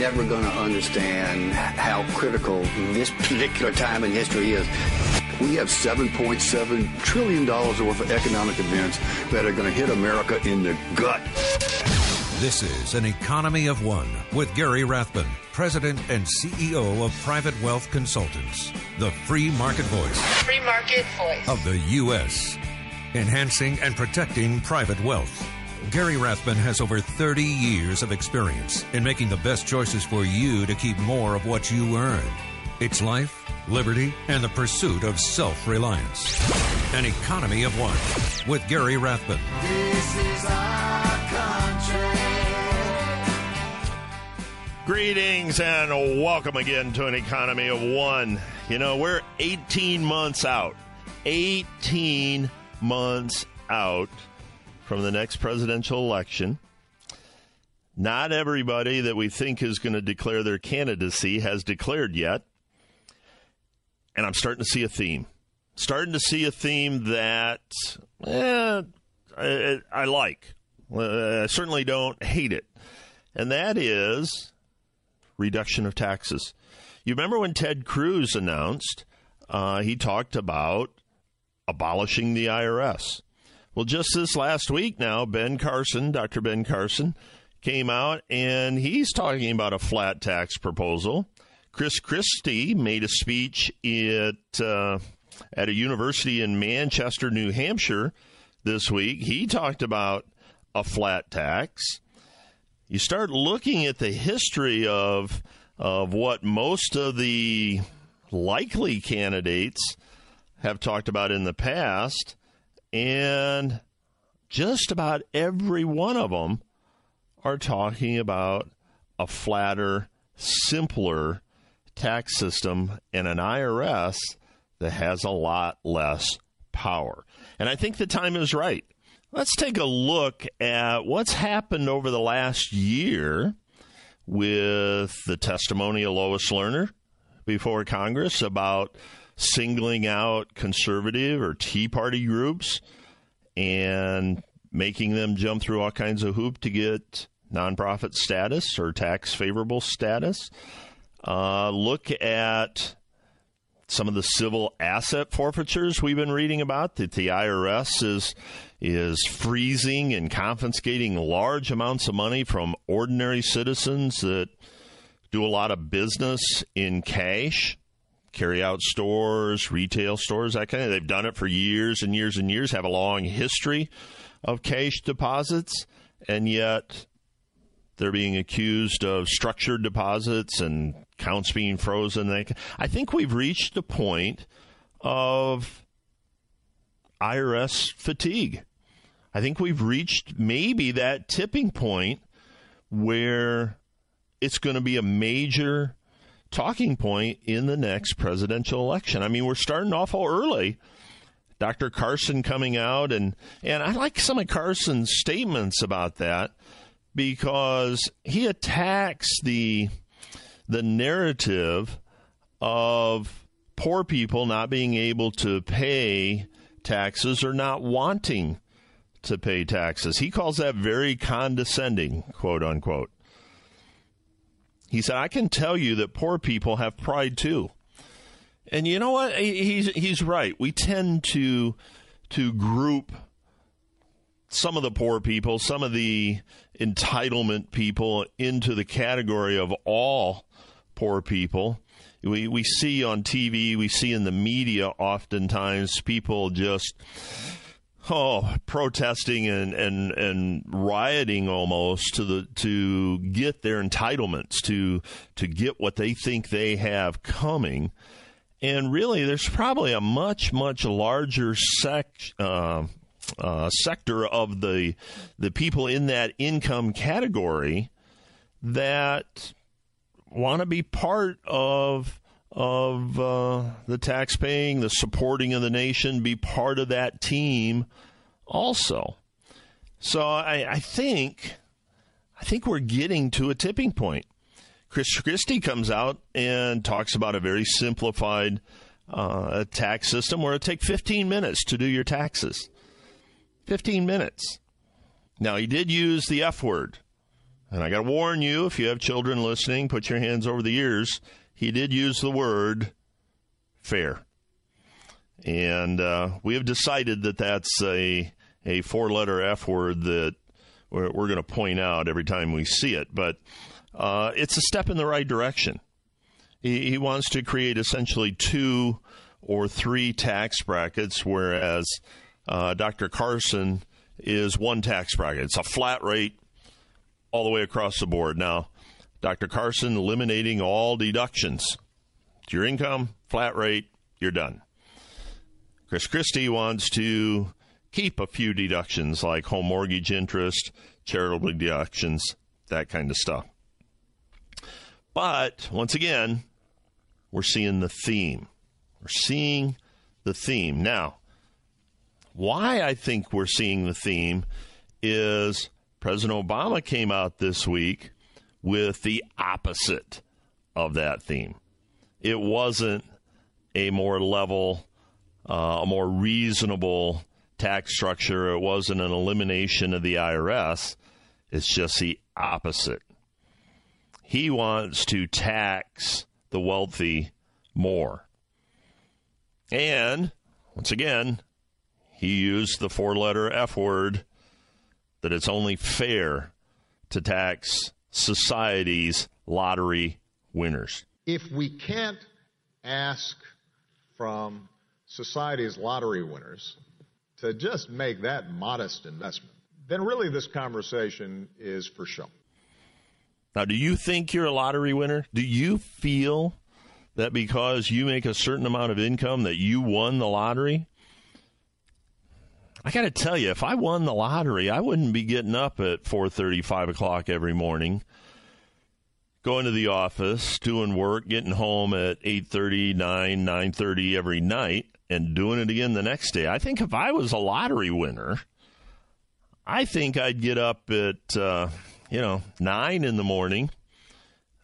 people are never going to understand how critical this particular time in history is. We have $7.7 trillion worth of economic events that are going to hit America in the gut. This is An Economy of One with Gary Rathbun, President and CEO of Private Wealth Consultants, the free market voice. Free market voice. Of the U.S., enhancing and protecting private wealth. Gary Rathbun has over 30 years of experience in making the best choices for you to keep more of what you earn. It's life, liberty, and the pursuit of self reliance. An economy of one with Gary Rathbun. This is our country. Greetings and welcome again to an economy of one. You know, we're 18 months out. 18 months out from the next presidential election. Not everybody that we think is going to declare their candidacy has declared yet and I'm starting to see a theme. Starting to see a theme that eh, I, I, like. Uh, I certainly don't hate it, and that is reduction of taxes. You remember when Ted Cruz announced uh, he talked about abolishing the IRS. Well, just this last week now, Ben Carson, Dr. Ben Carson, came out and he's talking about a flat tax proposal. Chris Christie made a speech at uh, at a university in Manchester, New Hampshire, this week. He talked about a flat tax. You start looking at the history of of what most of the likely candidates have talked about in the past, and just about every one of them are talking about a flatter, simpler tax system and an IRS that has a lot less power. And I think the time is right. Let's take a look at what's happened over the last year with the testimony of Lois Lerner before Congress about singling out conservative or Tea Party groups and making them jump through all kinds of hoops to get nonprofit status or tax favorable status. Uh, look at some of the civil asset forfeitures we've been reading about that the IRS is is freezing and confiscating large amounts of money from ordinary citizens that do a lot of business in cash, carry out stores, retail stores, that kind of. They've done it for years and years and years, have a long history of cash deposits, and yet they're being accused of structured deposits and accounts being frozen. I think we've reached a point of IRS fatigue. I think we've reached maybe that tipping point where it's going to be a major talking point in the next presidential election. I mean, we're starting awful early. Dr. Carson coming out and and I like some of Carson's statements about that because he attacks the the narrative of poor people not being able to pay taxes or not wanting to pay taxes. He calls that very condescending, quote unquote. He said, I can tell you that poor people have pride too. And you know what? He's, he's right. We tend to, to group some of the poor people, some of the entitlement people into the category of all poor people. We, we see on TV, we see in the media oftentimes people just oh protesting and, and, and rioting almost to the to get their entitlements to to get what they think they have coming. And really, there's probably a much much larger sect, uh, uh, sector of the the people in that income category that want to be part of of uh, the taxpaying, the supporting of the nation, be part of that team also. So I, I think I think we're getting to a tipping point. Chris Christie comes out and talks about a very simplified uh, tax system where it take 15 minutes to do your taxes. 15 minutes. Now he did use the F word and I got to warn you if you have children listening, put your hands over the ears. He did use the word fair. And uh, we have decided that that's a, a four letter F word that we're, we're going to point out every time we see it. But uh, it's a step in the right direction. He, he wants to create essentially two or three tax brackets, whereas uh, Dr. Carson is one tax bracket. It's a flat rate all the way across the board. Now, Dr. Carson eliminating all deductions. It's your income, flat rate, you're done. Chris Christie wants to keep a few deductions like home mortgage interest, charitable deductions, that kind of stuff. But once again, we're seeing the theme. We're seeing the theme. Now, why I think we're seeing the theme is President Obama came out this week with the opposite of that theme. It wasn't a more level, uh, a more reasonable tax structure. It wasn't an elimination of the IRS. It's just the opposite. He wants to tax the wealthy more. And once again, he used the four letter F word that it's only fair to tax society's lottery winners. If we can't ask from society's lottery winners to just make that modest investment, then really this conversation is for show. Now, do you think you're a lottery winner? Do you feel that because you make a certain amount of income that you won the lottery? I got to tell you, if I won the lottery, I wouldn't be getting up at four thirty, five o'clock every morning, going to the office, doing work, getting home at 8:30, 9, 9:30 every night, and doing it again the next day. I think if I was a lottery winner, I think I'd get up at uh, you know nine in the morning,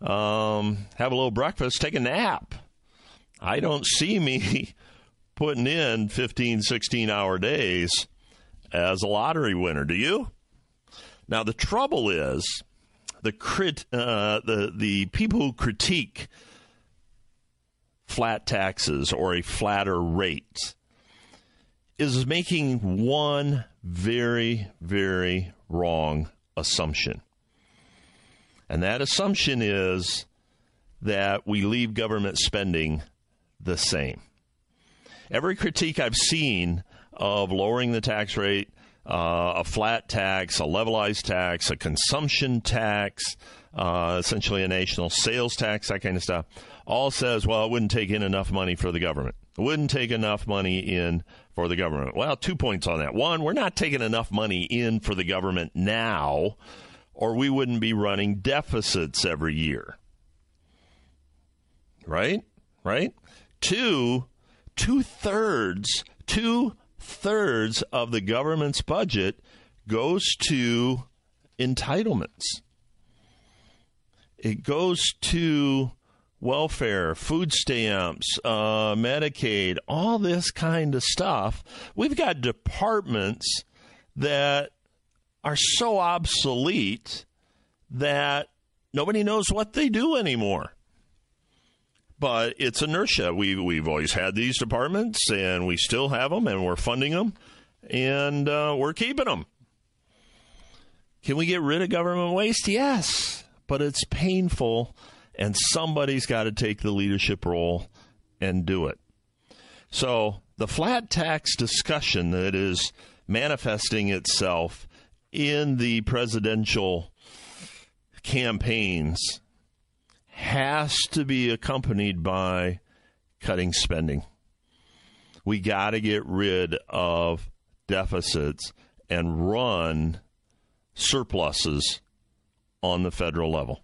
um, have a little breakfast, take a nap. I don't see me putting in 15, 16 hour days as a lottery winner. Do you? Now, the trouble is the, crit, uh, the, the people who critique flat taxes or a flatter rate is making one very, very wrong assumption. And that assumption is that we leave government spending the same. Every critique I've seen of lowering the tax rate, uh, a flat tax, a levelized tax, a consumption tax, uh, essentially a national sales tax, that kind of stuff, all says, well, it wouldn't take in enough money for the government. It wouldn't take enough money in for the government. Well, two points on that. One, we're not taking enough money in for the government now, or we wouldn't be running deficits every year. Right? Right? Two, two thirds, two thirds of the government's budget goes to entitlements. It goes to welfare, food stamps, uh, Medicaid, all this kind of stuff. We've got departments that are so obsolete that nobody knows what they do anymore but it's inertia. We we've always had these departments, and we still have them, and we're funding them, and uh, we're keeping them. Can we get rid of government waste? Yes, but it's painful, and somebody's got to take the leadership role and do it. So the flat tax discussion that is manifesting itself in the presidential campaigns has to be accompanied by cutting spending. We got to get rid of deficits and run surpluses on the federal level.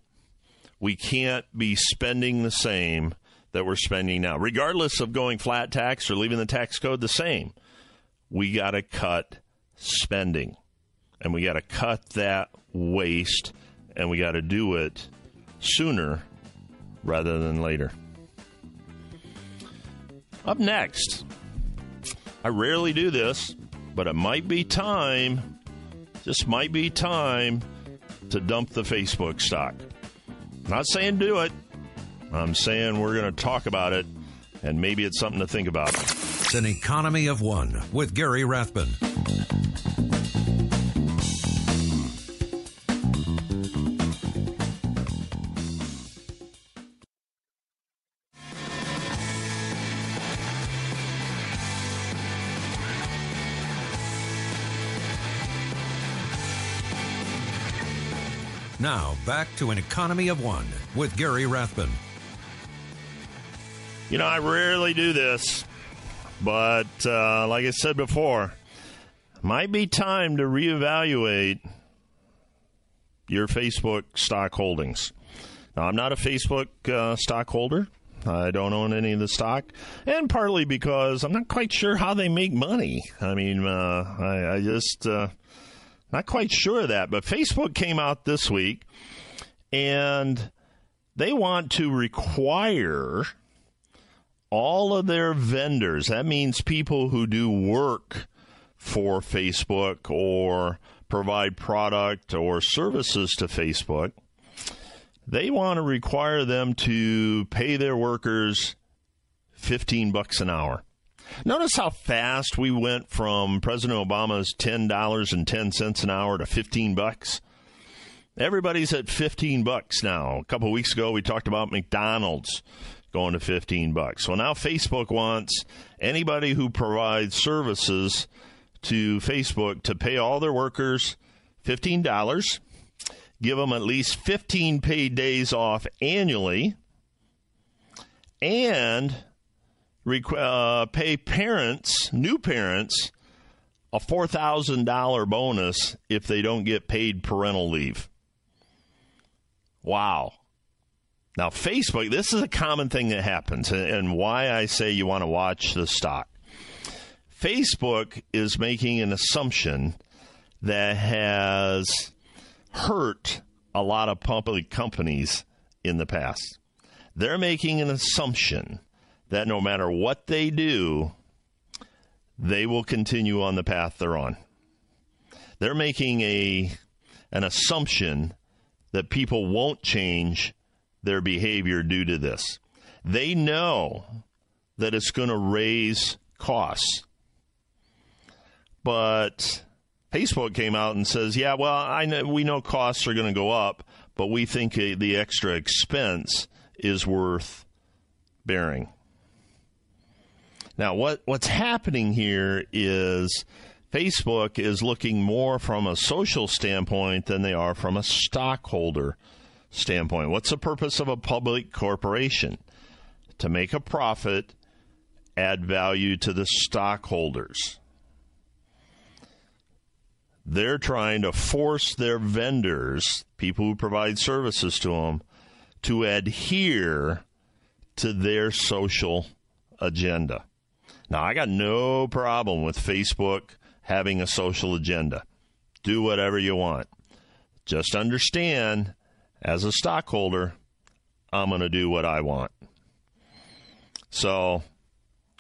We can't be spending the same that we're spending now, regardless of going flat tax or leaving the tax code the same. We got to cut spending and we got to cut that waste and we got to do it sooner rather than later. Up next, I rarely do this, but it might be time, just might be time to dump the Facebook stock. Not saying do it. I'm saying we're going to talk about it, and maybe it's something to think about. It's an economy of one with Gary Rathbun. Now, back to an economy of one with Gary Rathbun. You know, I rarely do this, but uh, like I said before, might be time to reevaluate your Facebook stock holdings. Now, I'm not a Facebook uh, stockholder. I don't own any of the stock, and partly because I'm not quite sure how they make money. I mean, uh, I, I, just uh, not quite sure of that. But Facebook came out this week, and they want to require all of their vendors. That means people who do work for Facebook or provide product or services to Facebook they want to require them to pay their workers 15 bucks an hour. Notice how fast we went from President Obama's $10.10 an hour to 15 bucks. Everybody's at 15 bucks now. A couple weeks ago we talked about McDonald's going to 15 bucks. Well, now Facebook wants anybody who provides services to Facebook to pay all their workers $15 give them at least 15 paid days off annually, and uh, pay parents, new parents, a $4,000 bonus if they don't get paid parental leave. Wow. Now, Facebook, this is a common thing that happens, and why I say you want to watch the stock. Facebook is making an assumption that has hurt a lot of public companies in the past. They're making an assumption that no matter what they do, they will continue on the path they're on. They're making a an assumption that people won't change their behavior due to this. They know that it's going to raise costs. But Facebook came out and says, "Yeah, well, I know we know costs are going to go up, but we think uh, the extra expense is worth bearing." Now, what what's happening here is Facebook is looking more from a social standpoint than they are from a stockholder standpoint. What's the purpose of a public corporation? To make a profit, add value to the stockholders. They're trying to force their vendors, people who provide services to them, to adhere to their social agenda. Now, I got no problem with Facebook having a social agenda. Do whatever you want. Just understand, as a stockholder, I'm going to do what I want. So,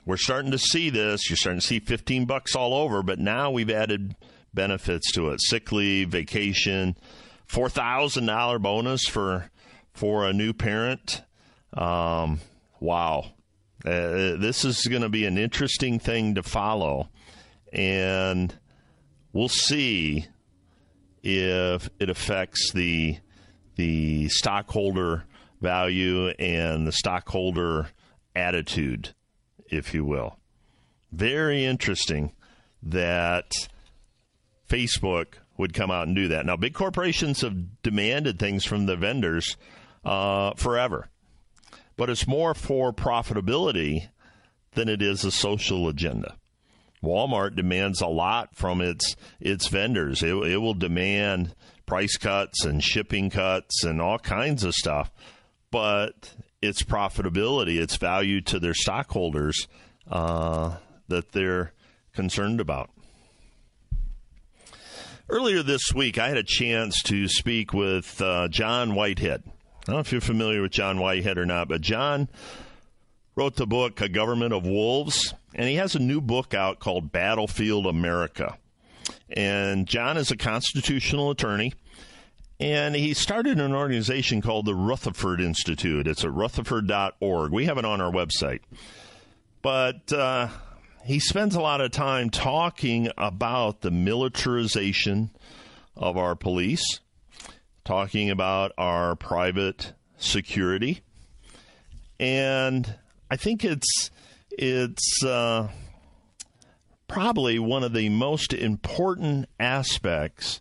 we're starting to see this. You're starting to see 15 bucks all over, but now we've added benefits to it sick leave, vacation, $4,000 bonus for, for a new parent. Um, wow. Uh, this is going to be an interesting thing to follow. And we'll see if it affects the the stockholder value and the stockholder attitude, if you will. Very interesting that Facebook would come out and do that. Now, big corporations have demanded things from the vendors uh, forever, but it's more for profitability than it is a social agenda. Walmart demands a lot from its its vendors. It, it will demand price cuts and shipping cuts and all kinds of stuff, but its profitability, its value to their stockholders uh, that they're concerned about. Earlier this week, I had a chance to speak with uh, John Whitehead. I don't know if you're familiar with John Whitehead or not, but John wrote the book A Government of Wolves, and he has a new book out called Battlefield America. And John is a constitutional attorney, And he started an organization called the Rutherford Institute. It's at rutherford.org. We have it on our website. But uh, he spends a lot of time talking about the militarization of our police, talking about our private security. And I think it's it's uh, probably one of the most important aspects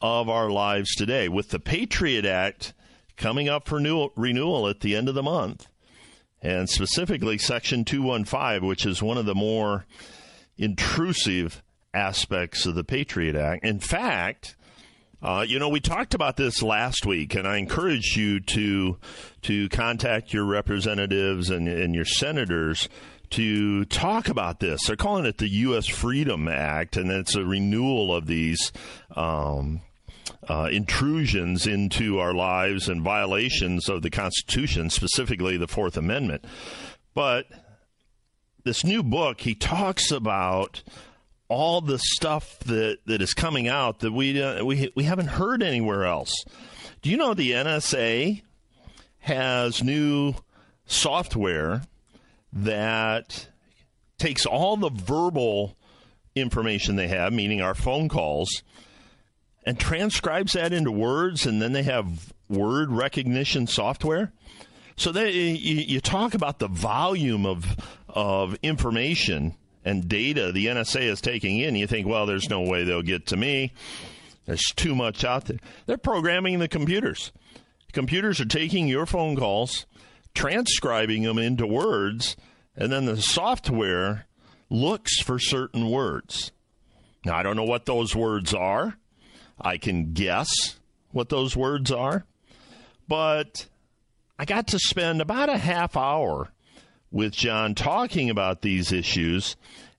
of our lives today. With the Patriot Act coming up for renewal, renewal at the end of the month, and specifically Section 215, which is one of the more intrusive aspects of the Patriot Act. In fact, uh, you know, we talked about this last week, and I encourage you to to contact your representatives and, and your senators to talk about this. They're calling it the U.S. Freedom Act, and it's a renewal of these um, uh, intrusions into our lives and violations of the Constitution, specifically the Fourth Amendment. But this new book, he talks about all the stuff that, that is coming out that we, uh, we, we haven't heard anywhere else. Do you know the NSA has new software that takes all the verbal information they have, meaning our phone calls, and transcribes that into words, and then they have word recognition software. So they, you, you talk about the volume of of information and data the NSA is taking in. You think, well, there's no way they'll get to me. There's too much out there. They're programming the computers. Computers are taking your phone calls, transcribing them into words, and then the software looks for certain words. Now, I don't know what those words are. I can guess what those words are. But I got to spend about a half hour with John talking about these issues,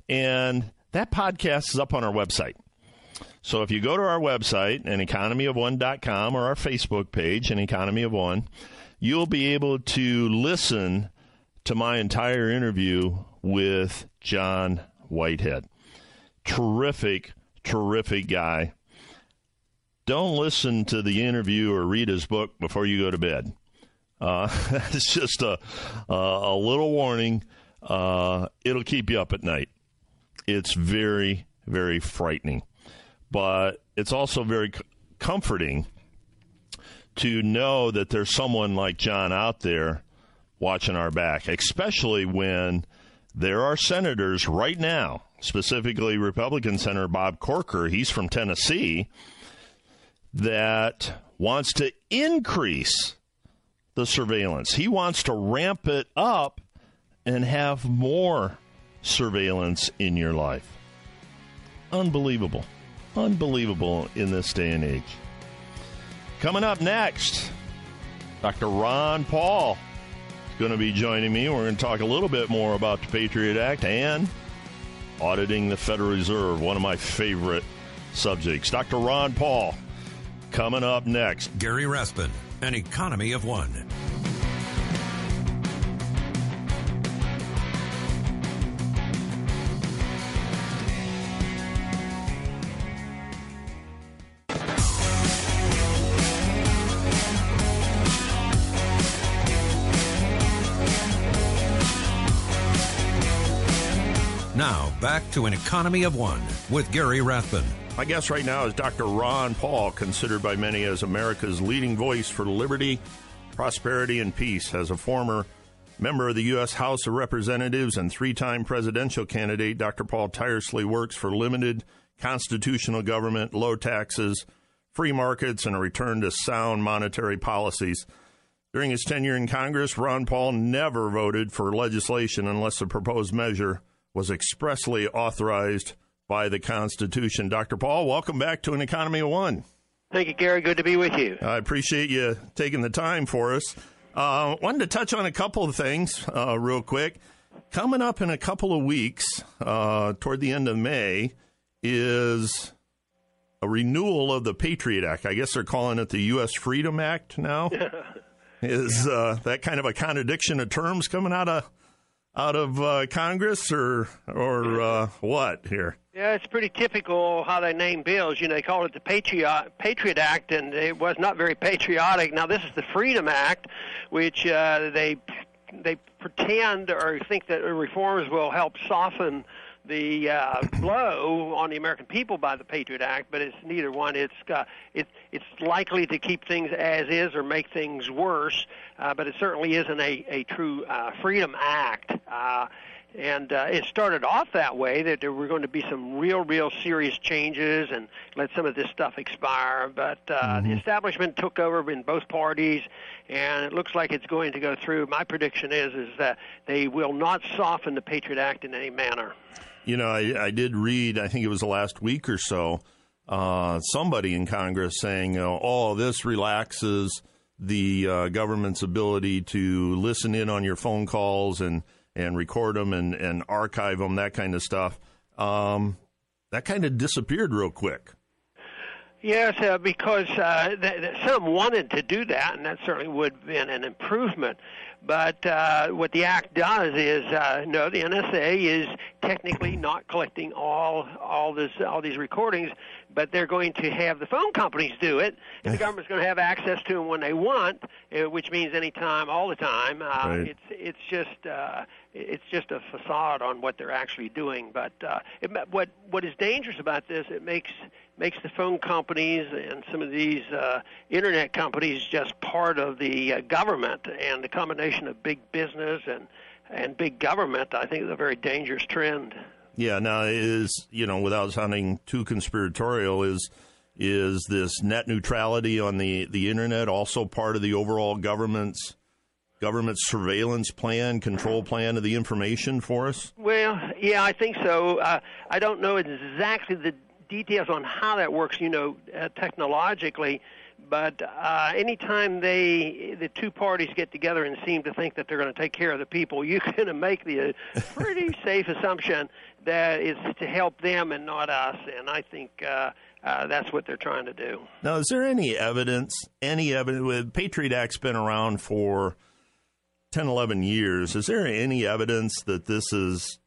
and that podcast is up on our website. So if you go to our website, an economyofone.com, or our Facebook page, an economy of one, you'll be able to listen to my entire interview with John Whitehead. Terrific, terrific guy don't listen to the interview or read his book before you go to bed. Uh, it's just a, a, little warning. Uh, it'll keep you up at night. It's very, very frightening. But it's also very comforting to know that there's someone like John out there watching our back, especially when there are senators right now, specifically Republican Senator Bob Corker. He's from Tennessee that wants to increase the surveillance. He wants to ramp it up and have more surveillance in your life. Unbelievable. Unbelievable in this day and age. Coming up next, Dr. Ron Paul is going to be joining me. We're going to talk a little bit more about the Patriot Act and auditing the Federal Reserve, one of my favorite subjects. Dr. Ron Paul Coming up next, Gary Rathbun, an economy of one. Now, back to an economy of one with Gary Rathbun. My guest right now is Dr. Ron Paul, considered by many as America's leading voice for liberty, prosperity, and peace. As a former member of the U.S. House of Representatives and three time presidential candidate, Dr. Paul tirelessly works for limited constitutional government, low taxes, free markets, and a return to sound monetary policies. During his tenure in Congress, Ron Paul never voted for legislation unless the proposed measure was expressly authorized by the Constitution. Dr. Paul, welcome back to an Economy of One. Thank you, Gary. Good to be with you. I appreciate you taking the time for us. Uh, wanted to touch on a couple of things uh, real quick. Coming up in a couple of weeks, uh, toward the end of May, is a renewal of the Patriot Act. I guess they're calling it the U.S. Freedom Act now. is uh, that kind of a contradiction of terms coming out of out of uh, Congress, or or uh, what here? Yeah, it's pretty typical how they name bills. You know, they call it the Patriot Patriot Act, and it was not very patriotic. Now, this is the Freedom Act, which uh, they they pretend or think that reforms will help soften the uh, blow on the American people by the Patriot Act, but it's neither one. It's uh, it, it's likely to keep things as is or make things worse, uh, but it certainly isn't a, a true uh, Freedom Act. Uh, and uh, it started off that way that there were going to be some real, real serious changes and let some of this stuff expire. But uh, mm-hmm. the establishment took over in both parties, and it looks like it's going to go through. My prediction is is that they will not soften the Patriot Act in any manner. You know, I, I did read. I think it was the last week or so. Uh, somebody in Congress saying, "Oh, this relaxes." the uh, government's ability to listen in on your phone calls and and record them and, and archive them, that kind of stuff. Um, that kind of disappeared real quick. Yes, uh, because uh, th- th- some wanted to do that, and that certainly would have been an improvement. But uh, what the act does is, uh, no, the NSA is technically not collecting all all this all these recordings, but they're going to have the phone companies do it, and the government's going to have access to them when they want, uh, which means anytime, all the time. Uh, right. It's it's just uh, it's just a facade on what they're actually doing. But uh, it, what what is dangerous about this? It makes makes the phone companies and some of these uh, internet companies just part of the uh, government, and the combination of big business and and big government, I think, is a very dangerous trend. Yeah, now is you know without sounding too conspiratorial is is this net neutrality on the the internet also part of the overall government's government surveillance plan, control plan of the information for us? Well, yeah, I think so. Uh, I don't know exactly the details on how that works, you know, uh, technologically. But uh, anytime they, the two parties get together and seem to think that they're going to take care of the people, you can make the uh, pretty safe assumption that it's to help them and not us. And I think uh, uh, that's what they're trying to do. Now, is there any evidence? Any evidence? With Patriot Act's been around for 10, 11 years. Is there any evidence that this has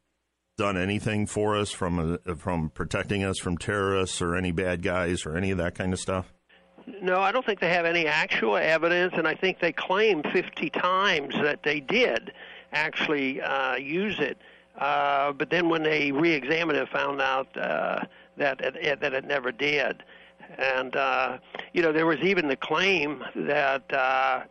done anything for us from uh, from protecting us from terrorists or any bad guys or any of that kind of stuff? No, I don't think they have any actual evidence, and I think they claim 50 times that they did actually uh, use it. Uh, but then when they re-examined it, found out uh, that it, that it never did. And uh, you know, there was even the claim that. Uh,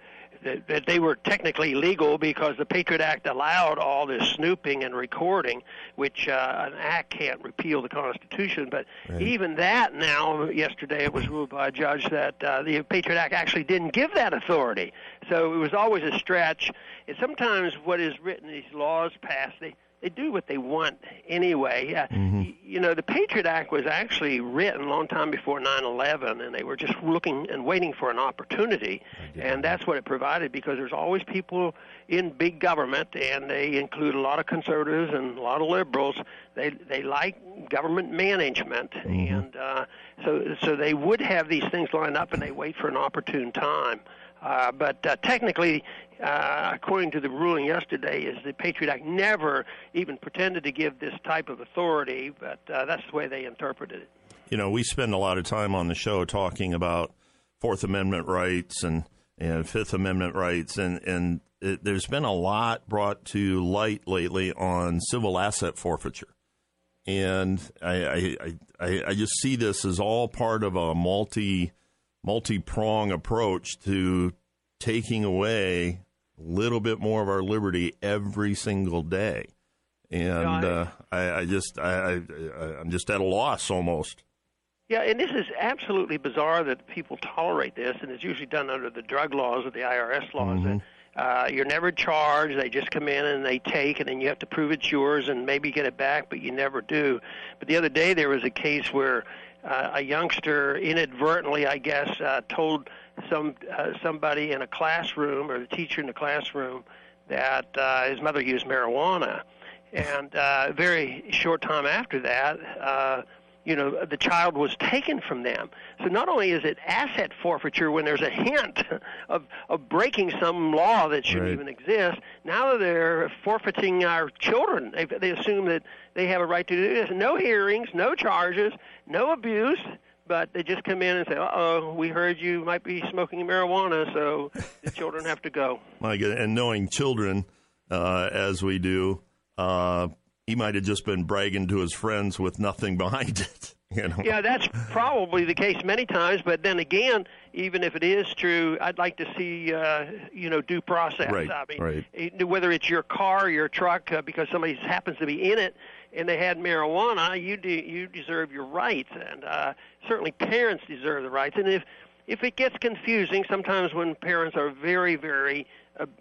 that, that they were technically legal because the Patriot Act allowed all this snooping and recording, which uh, an act can't repeal the Constitution. But right. even that now, yesterday it was ruled by a judge that uh, the Patriot Act actually didn't give that authority. So it was always a stretch. And sometimes what is written, these laws passed, they they do what they want anyway. Uh, mm-hmm. You know, the Patriot Act was actually written a long time before 9/11, and they were just looking and waiting for an opportunity, and that's what it provided because there's always people in big government, and they include a lot of conservatives and a lot of liberals. They they like government management, mm-hmm. and uh, so so they would have these things lined up, and they wait for an opportune time. Uh, but uh, technically, uh, according to the ruling yesterday, is the Patriot Act never even pretended to give this type of authority, but uh, that's the way they interpreted it. You know, we spend a lot of time on the show talking about Fourth Amendment rights and, and Fifth Amendment rights, and, and it, there's been a lot brought to light lately on civil asset forfeiture. And I, I, I, I just see this as all part of a multi multi prong approach to taking away a little bit more of our liberty every single day. And uh, I, I, just I, I I'm just at a loss almost. Yeah, and this is absolutely bizarre that people tolerate this, and it's usually done under the drug laws or the IRS laws. Mm-hmm. And, uh, you're never charged. They just come in and they take, and then you have to prove it's yours and maybe get it back, but you never do. But the other day there was a case where uh, a youngster inadvertently, I guess, uh, told some uh, somebody in a classroom or the teacher in the classroom that uh, his mother used marijuana, and uh, very short time after that, uh, you know, the child was taken from them. So not only is it asset forfeiture when there's a hint of, of breaking some law that shouldn't Right. even exist, now they're forfeiting our children. They, they assume that they have a right to do this. No hearings, no charges, no abuse, but they just come in and say, uh-oh, we heard you might be smoking marijuana, so the children have to go. My and knowing children uh, as we do, uh, he might have just been bragging to his friends with nothing behind it. You know? Yeah, that's probably the case many times. But then again, even if it is true, I'd like to see uh, you know due process. Right, I mean, right. whether it's your car, your truck, uh, because somebody happens to be in it and they had marijuana, you do you deserve your rights, and uh, certainly parents deserve the rights. And if if it gets confusing, sometimes when parents are very very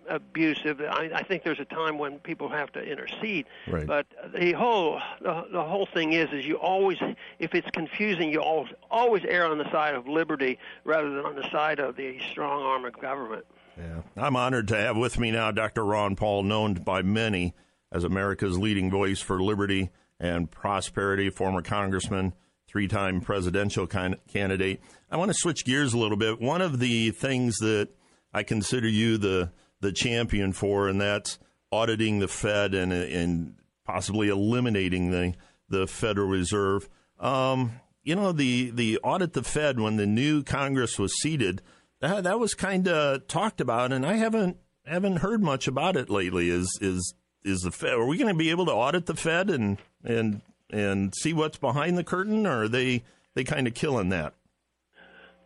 abusive, I, I think there's a time when people have to intercede. Right. But the whole the, the whole thing is is you always if it's confusing you always always err on the side of liberty rather than on the side of the strong arm of government. Yeah. I'm honored to have with me now Dr. Ron Paul, known by many as America's leading voice for liberty and prosperity, former congressman, three time presidential kind candidate. I want to switch gears a little bit. One of the things that I consider you the, the champion for, and that's auditing the Fed and, and possibly eliminating the, the Federal Reserve. Um, you know, the, the audit the Fed when the new Congress was seated, that, that was kind of talked about, and I haven't haven't heard much about it lately. Is is is the Fed? Are we going to be able to audit the Fed and and and see what's behind the curtain, or are they they kind of killing that?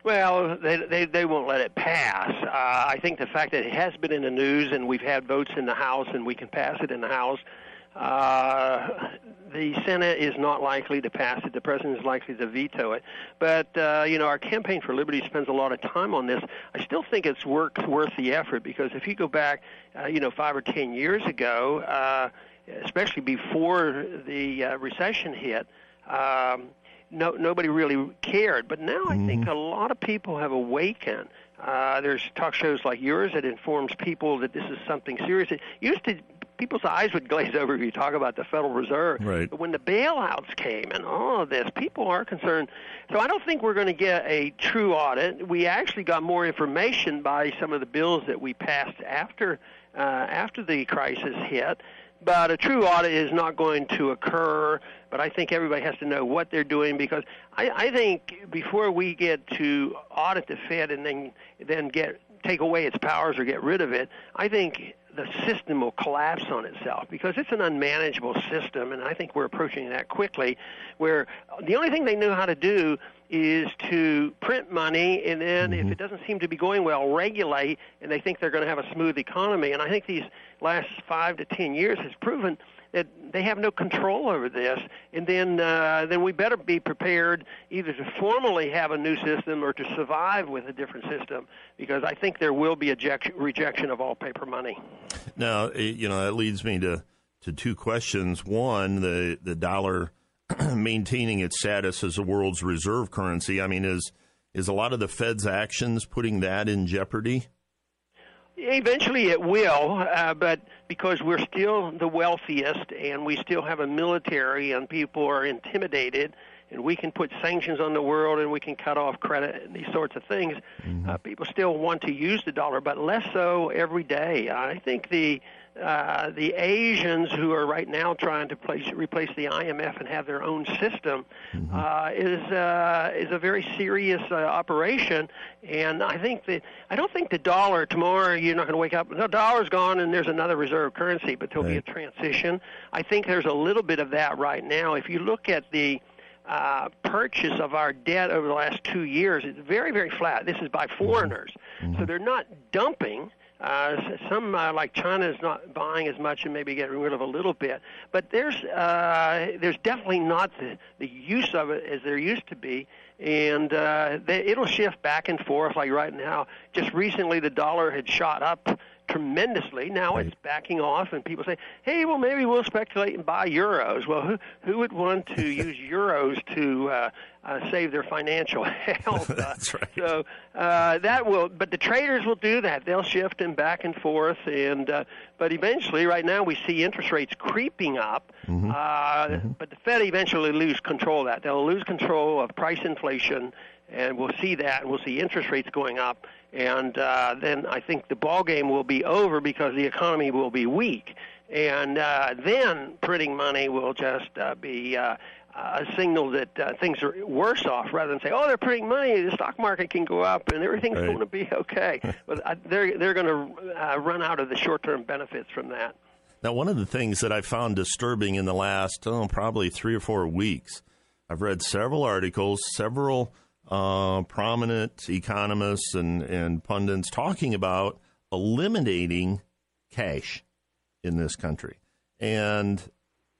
Well, they, they they won't let it pass. Uh, I think the fact that it has been in the news and we've had votes in the House and we can pass it in the House, uh, the Senate is not likely to pass it. The president is likely to veto it. But uh, you know, our campaign for liberty spends a lot of time on this. I still think it's worth worth the effort because if you go back, uh, you know, five or ten years ago, uh, especially before the uh, recession hit. Um, no, nobody really cared. But now I think a lot of people have awakened. Uh, there's talk shows like yours that informs people that this is something serious. It used to people's eyes would glaze over if you talk about the Federal Reserve. Right. But when the bailouts came and all of this, people are concerned. So I don't think we're going to get a true audit. We actually got more information by some of the bills that we passed after uh, after the crisis hit. But a true audit is not going to occur. But I think everybody has to know what they're doing because I, I think before we get to audit the Fed and then then get take away its powers or get rid of it, I think the system will collapse on itself because it's an unmanageable system, and I think we're approaching that quickly. Where the only thing they know how to do is to print money, and then if mm-hmm. it doesn't seem to be going well, regulate, and they think they're going to have a smooth economy. And I think these last five to ten years has proven they have no control over this, and then uh, then we better be prepared either to formally have a new system or to survive with a different system, because I think there will be ejection, rejection of all paper money. Now, you know, that leads me to, to two questions. One, the, the dollar maintaining its status as the world's reserve currency. I mean, is is a lot of the Fed's actions putting that in jeopardy? Eventually it will, uh, but because we're still the wealthiest and we still have a military and people are intimidated and we can put sanctions on the world and we can cut off credit and these sorts of things, uh, people still want to use the dollar, but less so every day. I think the uh, the Asians who are right now trying to place, replace the IMF and have their own system uh, is uh, is a very serious uh, operation. And I think that I don't think the dollar tomorrow you're not going to wake up. The dollar's gone and there's another reserve currency, but there'll be a transition. I think there's a little bit of that right now. If you look at the uh, purchase of our debt over the last two years, it's very, very flat. This is by foreigners. So they're not dumping. Uh, s- some, uh, like China, is not buying as much and maybe getting rid of a little bit. But there's, uh, there's definitely not the, the use of it as there used to be. And uh, they, it'll shift back and forth. Like right now, just recently the dollar had shot up tremendously. Now it's backing off, and people say, "Hey, well, maybe we'll speculate and buy euros." Well, who who would want to use euros to uh, uh, save their financial health. That's right. So uh, that will, but the traders will do that. They'll shift them back and forth, and uh, but eventually, right now, we see interest rates creeping up. Mm-hmm. Uh, But the Fed eventually lose control of that. They'll lose control of price inflation, and we'll see that, and we'll see interest rates going up, and uh, then I think the ball game will be over because the economy will be weak, and uh, then printing money will just uh, be. Uh, a signal that uh, things are worse off rather than say, "Oh, they're printing money. The stock market can go up and everything's Right. going to be okay." but uh, they're they're going to uh, run out of the short-term benefits from that. Now, one of the things that I found disturbing in the last, oh, probably three or four weeks, I've read several articles, several uh, prominent economists and, and pundits talking about eliminating cash in this country. And,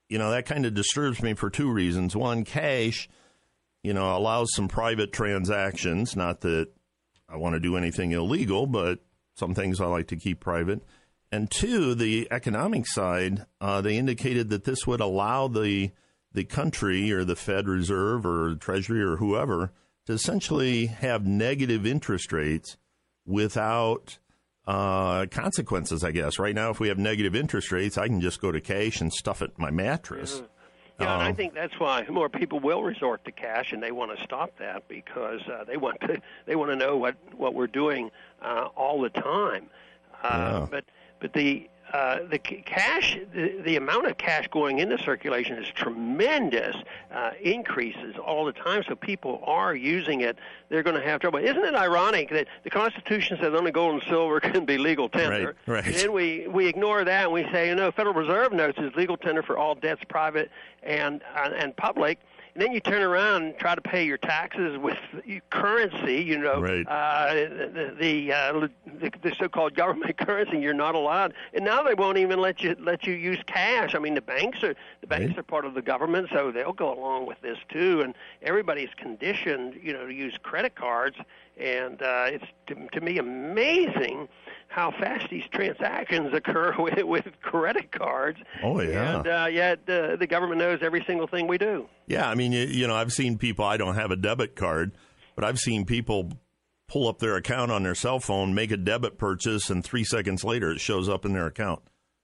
you know, that kind of disturbs me for two reasons. One, cash, you know, allows some private transactions, not that I want to do anything illegal, but some things I like to keep private. And two, the economic side, uh, they indicated that this would allow the the country or the Fed Reserve or Treasury or whoever to essentially have negative interest rates without uh, consequences. I guess right now, if we have negative interest rates, I can just go to cash and stuff it in my mattress. Yeah, and I Um, think that's why more people will resort to cash, and they want to stop that because uh, they want to they want to know what what we're doing uh, all the time. Uh, Yeah. But but the uh, the cash, the, the amount of cash going into circulation is tremendous uh, increases all the time. So people are using it. They're going to have trouble. Isn't it ironic that the Constitution says only gold and silver can be legal tender? Right, right. And then we we ignore that and we say, you know, Federal Reserve notes is legal tender for all debts, private and uh, and public. And then you turn around and try to pay your taxes with currency, you know, Right. uh, the the, uh, the the so-called government currency. You're not allowed, and now they won't even let you let you use cash. I mean, the banks are the banks Right. are part of the government, so they'll go along with this too. And everybody's conditioned, you know, to use credit cards. And uh, it's to, to me amazing how fast these transactions occur with, with credit cards. Oh, yeah. And uh, yet uh, the government knows every single thing we do. Yeah, I mean, you, you know, I've seen people. I don't have a debit card, but I've seen people pull up their account on their cell phone, make a debit purchase, and three seconds later it shows up in their account.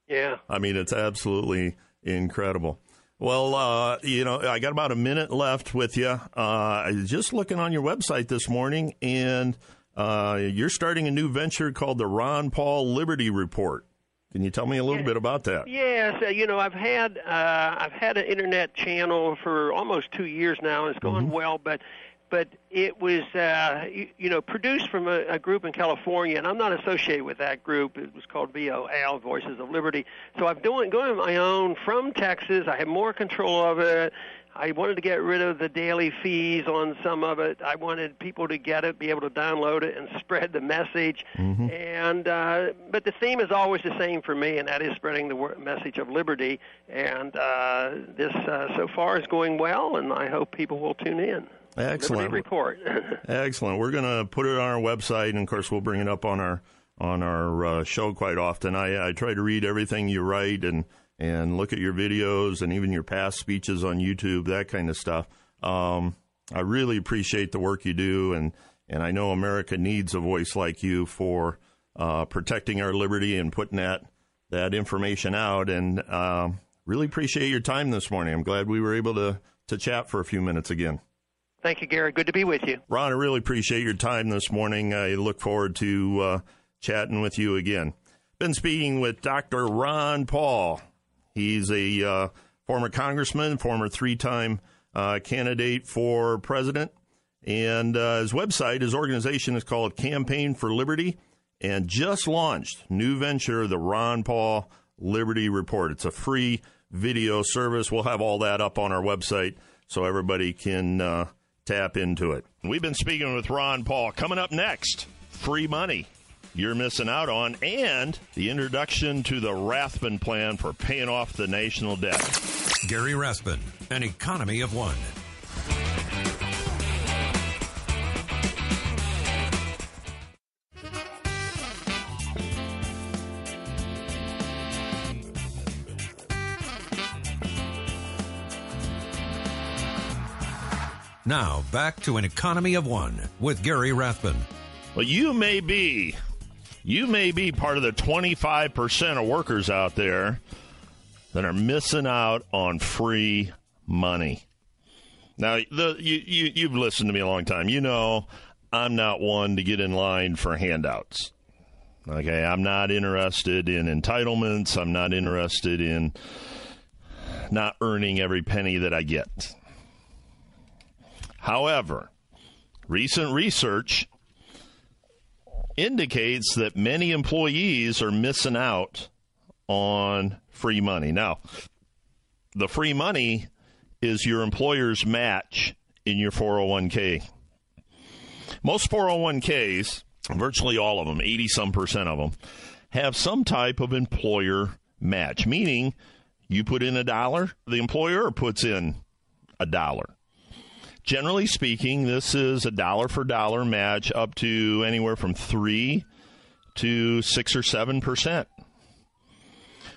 Yeah. I mean, it's absolutely incredible. Well, uh, you know, I got about a minute left with you. Uh, I was just looking on your website this morning, and uh, you're starting a new venture called the Ron Paul Liberty Report. Can you tell me a little bit about that? Yes, uh, you know I've had uh, I've had an internet channel for almost two years now, and it's going well. But but it was uh, you, you know produced from a, a group in California, and I'm not associated with that group. It was called VOL, Voices of Liberty. So I'm doing going on my own from Texas. I have more control of it. I wanted to get rid of the daily fees on some of it. I wanted people to get it, be able to download it, and spread the message. And uh, but the theme is always the same for me, and that is spreading the message of liberty. And uh, this uh, so far is going well, and I hope people will tune in. Excellent. Liberty Report. Excellent. We're going to put it on our website, and of course, we'll bring it up on our on our uh, show quite often. I, I try to read everything you write and and look at your videos and even your past speeches on YouTube, that kind of stuff. Um, I really appreciate the work you do, and and I know America needs a voice like you for uh, protecting our liberty and putting that that information out. And um really appreciate your time this morning. I'm glad we were able to to chat for a few minutes again. Thank you, Gary. Good to be with you. Ron, I really appreciate your time this morning. I look forward to uh, chatting with you again. Been speaking with Dr. Ron Paul. He's a uh, former congressman, former three time uh, candidate for president. And uh, his website, his organization is called Campaign for Liberty and just launched new venture, the Ron Paul Liberty Report. It's a free video service. We'll have all that up on our website so everybody can uh, tap into it. We've been speaking with Ron Paul. Coming up next, free money you're missing out on, and the introduction to the Rathbun plan for paying off the national debt. Gary Rathbun, an economy of one. Now, back to an economy of one with Gary Rathbun. Well, you may be, you may be part of the 25% of workers out there that are missing out on free money. Now, the, you, you, you've listened to me a long time. You know I'm not one to get in line for handouts. Okay, I'm not interested in entitlements. I'm not interested in not earning every penny that I get. However, recent research indicates that many employees are missing out on free money. Now, the free money is your employer's match in your 401k. Most 401ks, virtually all of them, 80 some percent of them, have some type of employer match, meaning you put in a dollar, the employer puts in a dollar. Generally speaking, this is a dollar for dollar match up to anywhere from 3 to 6 or 7%.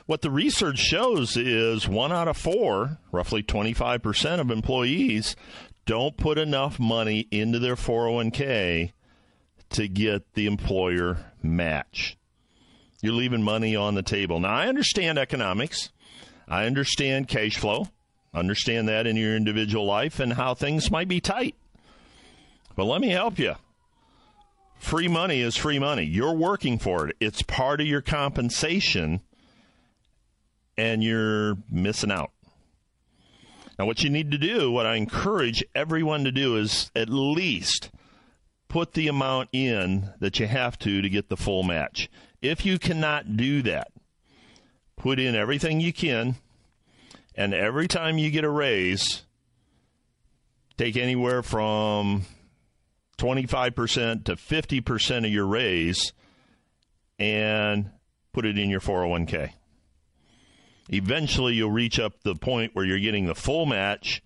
What the research shows is one out of four, roughly 25% of employees, don't put enough money into their 401k to get the employer match. You're leaving money on the table. Now, I understand economics, I understand cash flow understand that in your individual life and how things might be tight. But let me help you. Free money is free money. You're working for it, it's part of your compensation, and you're missing out. Now, what you need to do, what I encourage everyone to do, is at least put the amount in that you have to to get the full match. If you cannot do that, put in everything you can and every time you get a raise, take anywhere from 25% to 50% of your raise and put it in your 401k. Eventually, you'll reach up the point where you're getting the full match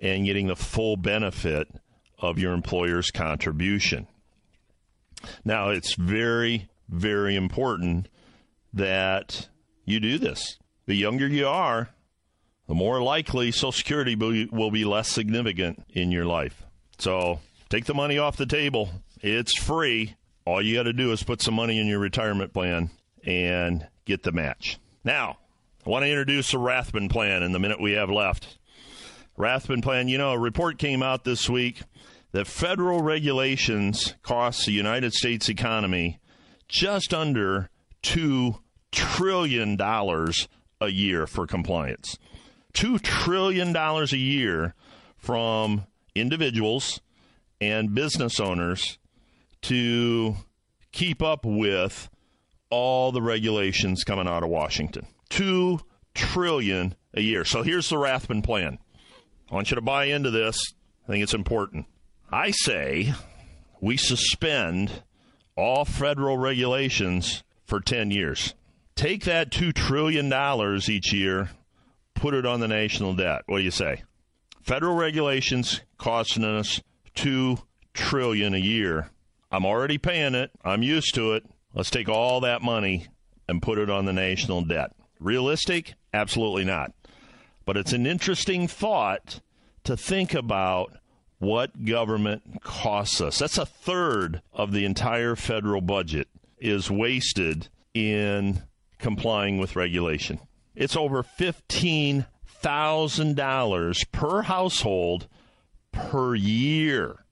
and getting the full benefit of your employer's contribution. Now, it's very, very important that you do this. The younger you are, the more likely Social Security will be less significant in your life. So take the money off the table. It's free. All you got to do is put some money in your retirement plan and get the match. Now, I want to introduce a Rathbun plan in the minute we have left. Rathbun plan, you know, a report came out this week that federal regulations cost the United States economy just under $2 trillion a year for compliance. $2 trillion a year from individuals and business owners to keep up with all the regulations coming out of Washington. 2 trillion a year. So here's the Rathbun plan. I want you to buy into this. I think it's important. I say we suspend all federal regulations for 10 years. Take that $2 trillion each year put it on the national debt. What do you say? Federal regulations costing us two trillion a year. I'm already paying it. I'm used to it. Let's take all that money and put it on the national debt. Realistic? Absolutely not. But it's an interesting thought to think about what government costs us. That's a third of the entire federal budget is wasted in complying with regulation. It's over $15,000 per household per year.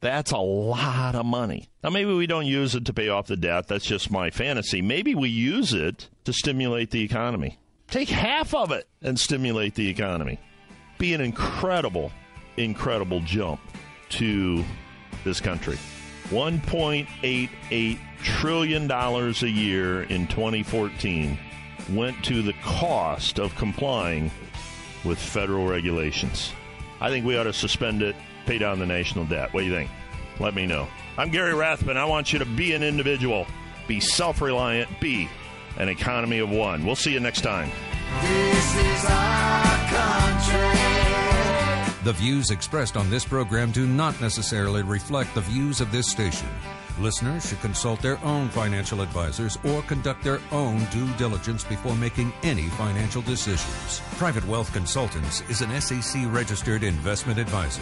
That's a lot of money. Now, maybe we don't use it to pay off the debt. That's just my fantasy. Maybe we use it to stimulate the economy. Take half of it and stimulate the economy. Be an incredible, incredible jump to this country. $1.88 trillion a year in 2014 went to the cost of complying with federal regulations. I think we ought to suspend it, pay down the national debt. What do you think? Let me know. I'm Gary Rathbun. I want you to be an individual, be self reliant, be an economy of one. We'll see you next time. The views expressed on this program do not necessarily reflect the views of this station. Listeners should consult their own financial advisors or conduct their own due diligence before making any financial decisions. Private Wealth Consultants is an SEC registered investment advisor.